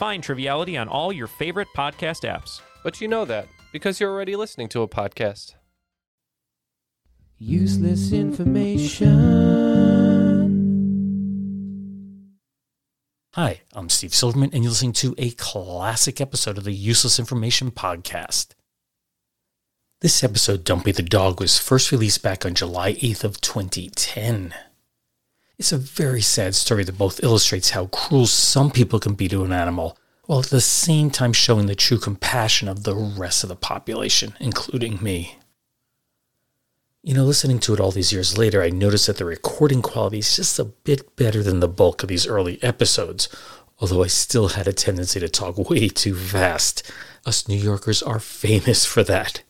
Find Triviality on all your favorite podcast apps. but you know that because you're already listening to a podcast. Useless information. Hi, I'm Steve Silverman, and you're listening to a classic episode of the Useless Information Podcast. This episode, Dumpy the Dog, was first released back on July 8th of 2010. It's a very sad story that both illustrates how cruel some people can be to an animal, while at the same time showing the true compassion of the rest of the population, including me. You know, listening to it all these years later, I noticed that the recording quality is just a bit better than the bulk of these early episodes, although I still had a tendency to talk way too fast. Us New Yorkers are famous for that.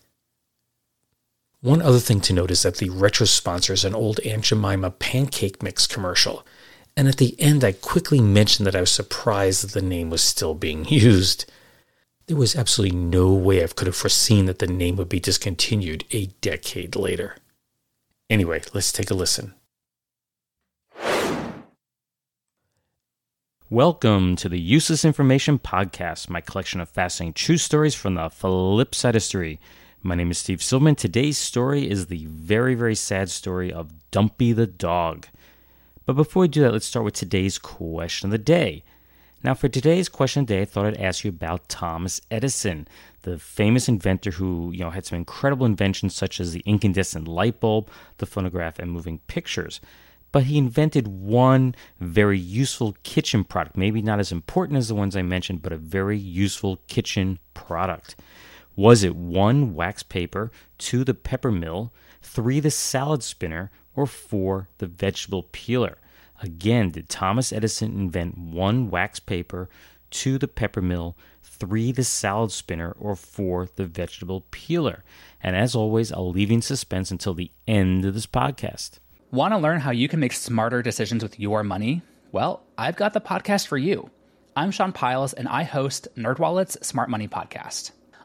One other thing to note is that the retro sponsor is an old Aunt Jemima pancake mix commercial, and at the end I quickly mentioned that I was surprised that the name was still being used. There was absolutely no way I could have foreseen that the name would be discontinued a decade later. Anyway, let's take a listen. Welcome to the Useless Information Podcast, my collection of fascinating true stories from the flip side of history. My name is Steve Silverman. Today's story is the very, very sad story of Dumpy the dog. But before we do that, let's start with today's question of the day. Now, for today's question of the day, I thought I'd ask you about Thomas Edison, the famous inventor who, you know, had some incredible inventions such as the incandescent light bulb, the phonograph, and moving pictures. But he invented one very useful kitchen product, maybe not as important as the ones I mentioned, but a very useful kitchen product. Was it one, wax paper, two, the pepper mill, three, the salad spinner, or four, the vegetable peeler? Again, did Thomas Edison invent one, wax paper, two, the pepper mill, three, the salad spinner, or four, the vegetable peeler? And as always, I'll leave you in suspense until the end of this podcast. Want to learn how you can make smarter decisions with your money? Well, I've got the podcast for you. I'm Sean Pyles, and I host NerdWallet's Smart Money Podcast.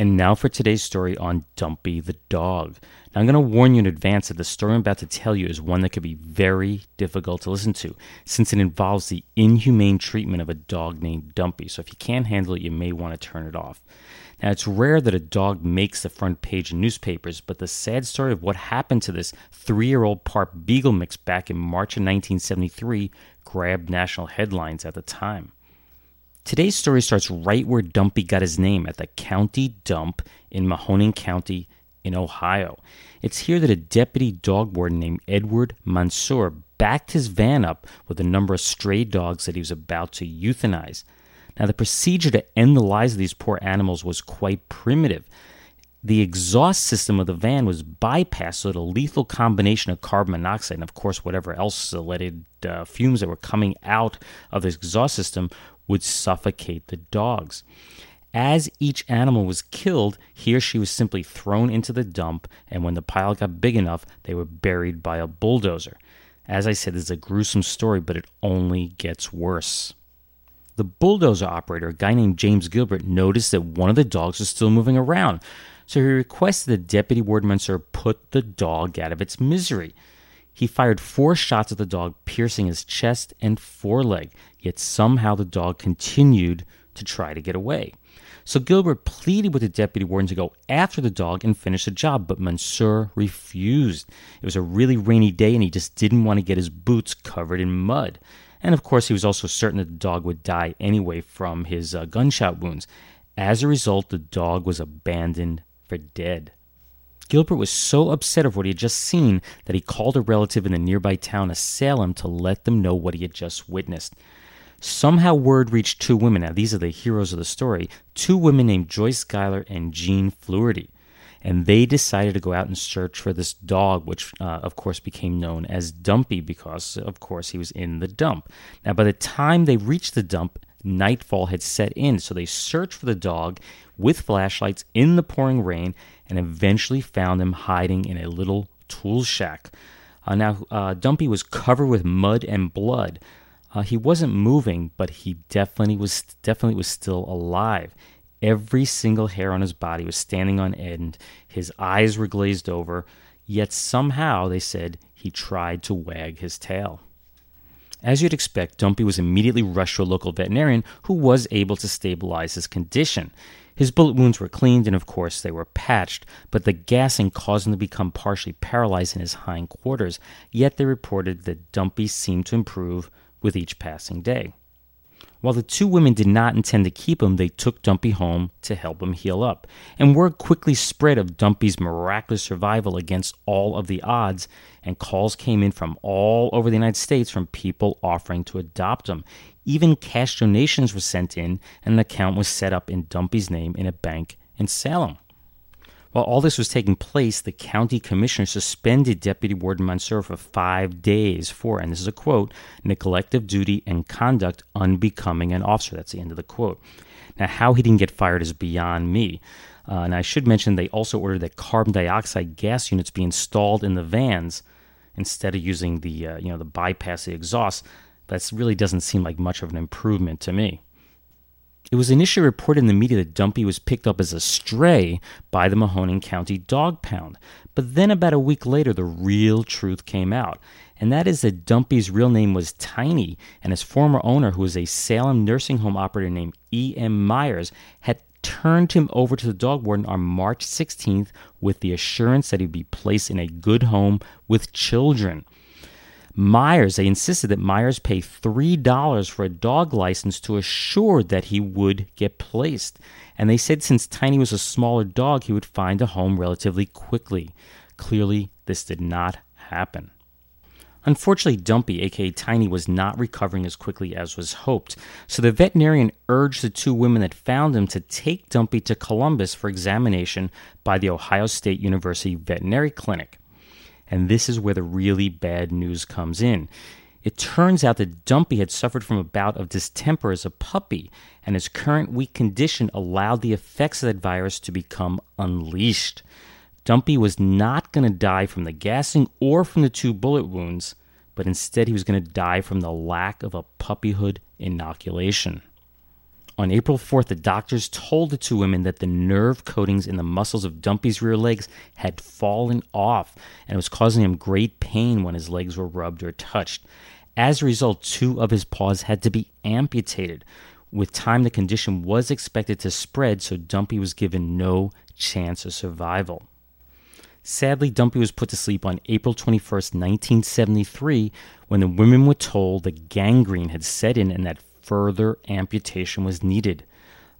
And now for today's story on Dumpy the dog. Now, I'm going to warn you in advance that the story I'm about to tell you is one that could be very difficult to listen to, since it involves the inhumane treatment of a dog named Dumpy. So, if you can't handle it, you may want to turn it off. Now, it's rare that a dog makes the front page of newspapers, but the sad story of what happened to this three year old Parp Beagle mix back in March of 1973 grabbed national headlines at the time. Today's story starts right where Dumpy got his name at the county dump in Mahoning County in Ohio. It's here that a deputy dog warden named Edward Mansour backed his van up with a number of stray dogs that he was about to euthanize. Now, the procedure to end the lives of these poor animals was quite primitive. The exhaust system of the van was bypassed so a lethal combination of carbon monoxide and, of course, whatever else leaded uh, fumes that were coming out of the exhaust system would suffocate the dogs. As each animal was killed, he or she was simply thrown into the dump, and when the pile got big enough, they were buried by a bulldozer. As I said, this is a gruesome story, but it only gets worse. The bulldozer operator, a guy named James Gilbert, noticed that one of the dogs was still moving around, so he requested that Deputy Mansour put the dog out of its misery. He fired four shots at the dog, piercing his chest and foreleg, yet somehow the dog continued to try to get away. So Gilbert pleaded with the deputy warden to go after the dog and finish the job, but Mansour refused. It was a really rainy day and he just didn't want to get his boots covered in mud. And of course, he was also certain that the dog would die anyway from his uh, gunshot wounds. As a result, the dog was abandoned for dead. Gilbert was so upset of what he had just seen that he called a relative in the nearby town of Salem to let them know what he had just witnessed. Somehow, word reached two women. Now, these are the heroes of the story two women named Joyce Schuyler and Jean Fluharty. And they decided to go out and search for this dog, which, uh, of course, became known as Dumpy because, of course, he was in the dump. Now, by the time they reached the dump, nightfall had set in. So they searched for the dog with flashlights in the pouring rain and eventually found him hiding in a little tool shack. Uh, now, uh, Dumpy was covered with mud and blood. Uh, he wasn't moving, but he definitely was definitely was still alive. Every single hair on his body was standing on end. His eyes were glazed over. Yet somehow, they said, he tried to wag his tail. As you'd expect, Dumpy was immediately rushed to a local veterinarian who was able to stabilize his condition. His bullet wounds were cleaned and, of course, they were patched, but the gassing caused him to become partially paralyzed in his hindquarters. Yet they reported that Dumpy seemed to improve with each passing day. While the two women did not intend to keep him, they took Dumpy home to help him heal up. And word quickly spread of Dumpy's miraculous survival against all of the odds, and calls came in from all over the United States from people offering to adopt him. Even cash donations were sent in, and an account was set up in Dumpy's name in a bank in Salem. While all this was taking place, the county commissioner suspended Deputy Warden Mansour for five days for, and this is a quote, neglect of duty and conduct unbecoming an officer. That's the end of the quote. Now, how he didn't get fired is beyond me. Uh, and I should mention they also ordered that carbon dioxide gas units be installed in the vans instead of using the uh, you know the bypass the exhaust. That really doesn't seem like much of an improvement to me. It was initially reported in the media that Dumpy was picked up as a stray by the Mahoning County Dog Pound. But then, about a week later, the real truth came out. And that is that Dumpy's real name was Tiny, and his former owner, who was a Salem nursing home operator named E.M. Myers, had turned him over to the dog warden on March 16th with the assurance that he'd be placed in a good home with children. Myers, they insisted that Myers pay $3 for a dog license to assure that he would get placed. And they said since Tiny was a smaller dog, he would find a home relatively quickly. Clearly, this did not happen. Unfortunately, Dumpy, aka Tiny, was not recovering as quickly as was hoped, so the veterinarian urged the two women that found him to take Dumpy to Columbus for examination by the Ohio State University Veterinary Clinic. And this is where the really bad news comes in. It turns out that Dumpy had suffered from a bout of distemper as a puppy, and his current weak condition allowed the effects of that virus to become unleashed. Dumpy was not going to die from the gassing or from the two bullet wounds, but instead he was going to die from the lack of a puppyhood inoculation. On April 4th, the doctors told the two women that the nerve coatings in the muscles of Dumpy's rear legs had fallen off and it was causing him great pain when his legs were rubbed or touched. As a result, two of his paws had to be amputated. With time, the condition was expected to spread, so Dumpy was given no chance of survival. Sadly, Dumpy was put to sleep on April 21st, 1973, when the women were told that gangrene had set in and that further amputation was needed.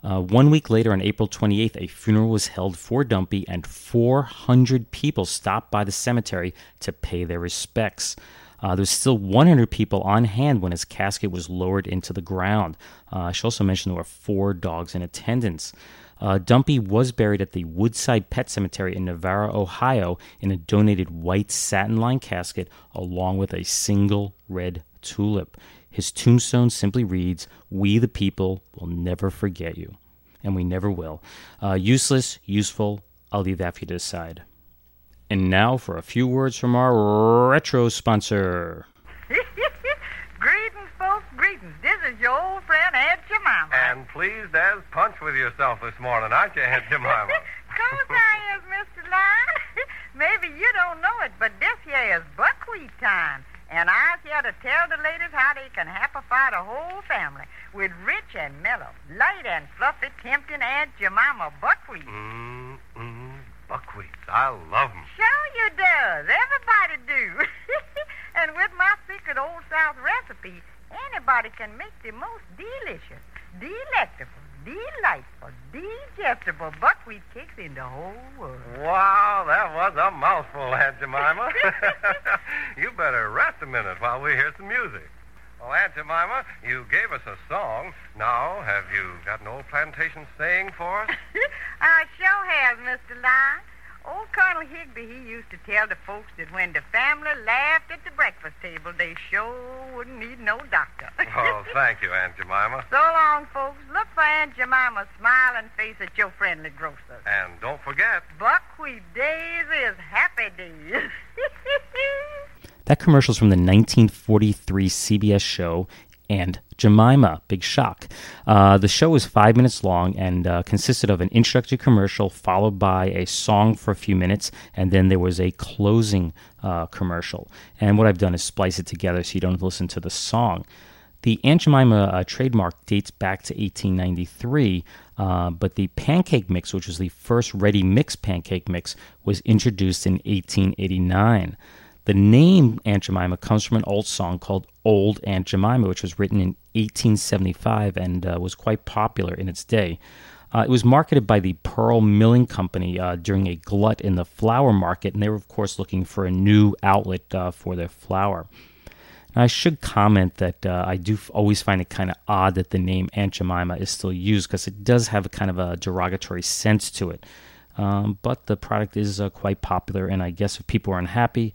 Uh, one week later, on April 28th, a funeral was held for Dumpy, and 400 people stopped by the cemetery to pay their respects. Uh, there still 100 people on hand when his casket was lowered into the ground. Uh, I should also mention there were four dogs in attendance. Uh, Dumpy was buried at the Woodside Pet Cemetery in Navarre, Ohio, in a donated white satin lined casket along with a single red tulip. His tombstone simply reads, We the people will never forget you. And we never will. Uh, useless, useful, I'll leave that for you to decide. And now for a few words from our retro sponsor. greetings, folks, greetings. This is your old friend Aunt Jemima. And pleased as punch with yourself this morning, aren't you, Aunt Jemima? course I is, Mr. Lion. Maybe you don't know it, but this here is buckwheat time. And I'm here to tell the ladies how they can happify the whole family with rich and mellow, light and fluffy, tempting Aunt Jemima buckwheat. Mmm, mmm, buckwheats. I love 'em. Sure you does. Everybody do. and with my secret Old South recipe, anybody can make the most delicious, delectable, delightful, digestible buckwheat cakes in the whole world. Wow, that was a mouthful, Aunt Jemima. you better rest a minute while we hear some music. Well, Aunt Jemima, you gave us a song. Now, have you got an old plantation saying for us? I sure have, Mr. Lyon. Old Colonel Higby, he used to tell the folks that when the family laughed at the breakfast table, they sure wouldn't need no doctor. oh, thank you, Aunt Jemima. So long, folks. Look for Aunt Jemima's smiling face at your friendly grocer. And don't forget, Buckwheat days is happy days. That commercial's from the 1943 CBS show and Jemima. Big shock. Uh, the show was five minutes long and uh, consisted of an introductory commercial followed by a song for a few minutes, and then there was a closing uh, commercial. And what I've done is splice it together so you don't listen to the song. The Aunt Jemima uh, trademark dates back to 1893, uh, but the pancake mix, which was the first ready mix pancake mix, was introduced in 1889. The name Aunt Jemima comes from an old song called Old Aunt Jemima, which was written in 1875 and uh, was quite popular in its day. Uh, it was marketed by the Pearl Milling Company uh, during a glut in the flour market, and they were, of course, looking for a new outlet uh, for their flour. Now, I should comment that uh, I do always find it kind of odd that the name Aunt Jemima is still used because it does have a kind of a derogatory sense to it. Um, but the product is uh, quite popular, and I guess if people are unhappy,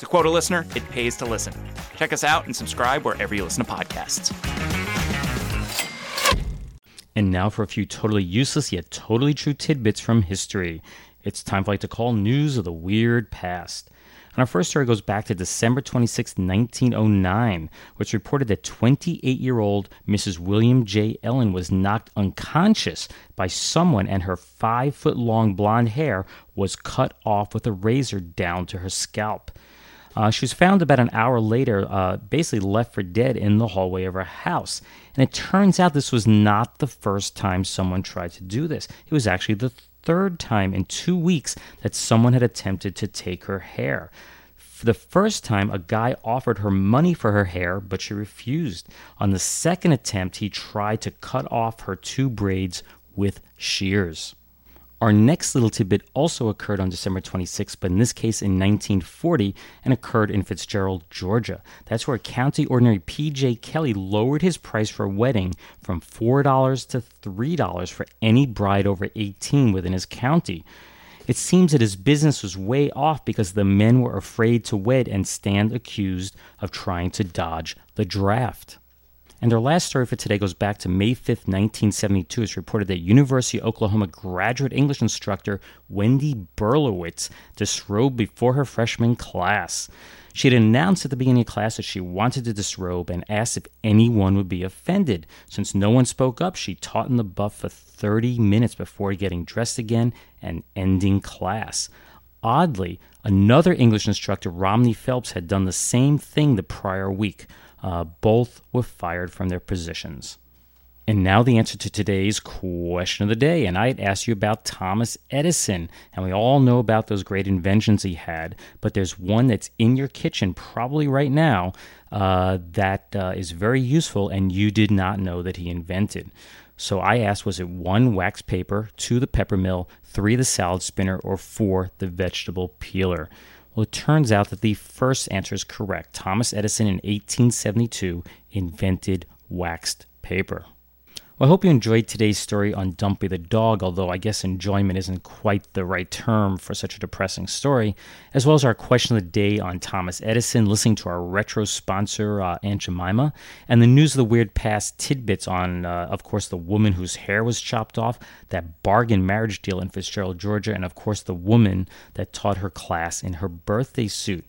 To quote a listener, it pays to listen. Check us out and subscribe wherever you listen to podcasts. And now for a few totally useless yet totally true tidbits from history. It's time for like to call news of the weird past. And our first story goes back to December 26, 1909, which reported that 28 year old Mrs. William J. Ellen was knocked unconscious by someone and her five foot long blonde hair was cut off with a razor down to her scalp. Uh, she was found about an hour later, uh, basically left for dead in the hallway of her house. And it turns out this was not the first time someone tried to do this. It was actually the third time in two weeks that someone had attempted to take her hair. For the first time, a guy offered her money for her hair, but she refused. On the second attempt, he tried to cut off her two braids with shears. Our next little tidbit also occurred on December 26, but in this case in 1940 and occurred in Fitzgerald, Georgia. That's where County Ordinary P.J. Kelly lowered his price for a wedding from $4 to $3 for any bride over 18 within his county. It seems that his business was way off because the men were afraid to wed and stand accused of trying to dodge the draft. And our last story for today goes back to May 5th, 1972. It's reported that University of Oklahoma graduate English instructor Wendy Berlowitz disrobed before her freshman class. She had announced at the beginning of class that she wanted to disrobe and asked if anyone would be offended. Since no one spoke up, she taught in the buff for 30 minutes before getting dressed again and ending class. Oddly, another English instructor, Romney Phelps, had done the same thing the prior week. Uh, both were fired from their positions. And now the answer to today's question of the day. And I had asked you about Thomas Edison, and we all know about those great inventions he had, but there's one that's in your kitchen probably right now uh, that uh, is very useful, and you did not know that he invented. So I asked, was it one, wax paper, two, the pepper mill, three, the salad spinner, or four, the vegetable peeler? Well, it turns out that the first answer is correct. Thomas Edison in 1872 invented waxed paper. Well, I hope you enjoyed today's story on Dumpy the dog, although I guess enjoyment isn't quite the right term for such a depressing story, as well as our question of the day on Thomas Edison, listening to our retro sponsor, uh, Aunt Jemima, and the news of the weird past tidbits on, uh, of course, the woman whose hair was chopped off, that bargain marriage deal in Fitzgerald, Georgia, and of course, the woman that taught her class in her birthday suit.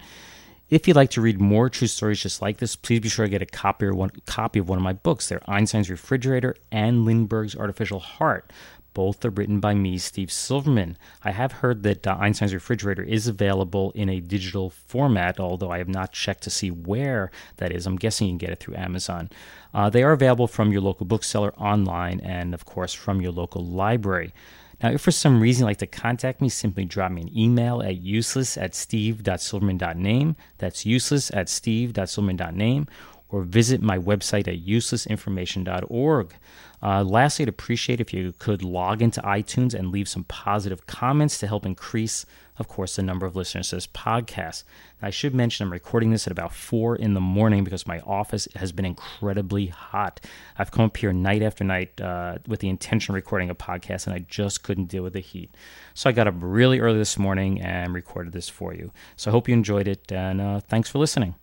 If you'd like to read more true stories just like this, please be sure to get a copy, or one, copy of one of my books. They're Einstein's Refrigerator and Lindbergh's Artificial Heart. Both are written by me, Steve Silverman. I have heard that uh, Einstein's Refrigerator is available in a digital format, although I have not checked to see where that is. I'm guessing you can get it through Amazon. Uh, they are available from your local bookseller online and, of course, from your local library. Now, if for some reason you'd like to contact me, simply drop me an email at useless at steve.silverman.name. That's useless at steve.silverman.name. Or visit my website at uselessinformation.org. Uh, lastly, I'd appreciate if you could log into iTunes and leave some positive comments to help increase, of course, the number of listeners to this podcast. I should mention I'm recording this at about 4 in the morning because my office has been incredibly hot. I've come up here night after night uh, with the intention of recording a podcast, and I just couldn't deal with the heat. So I got up really early this morning and recorded this for you. So I hope you enjoyed it, and uh, thanks for listening.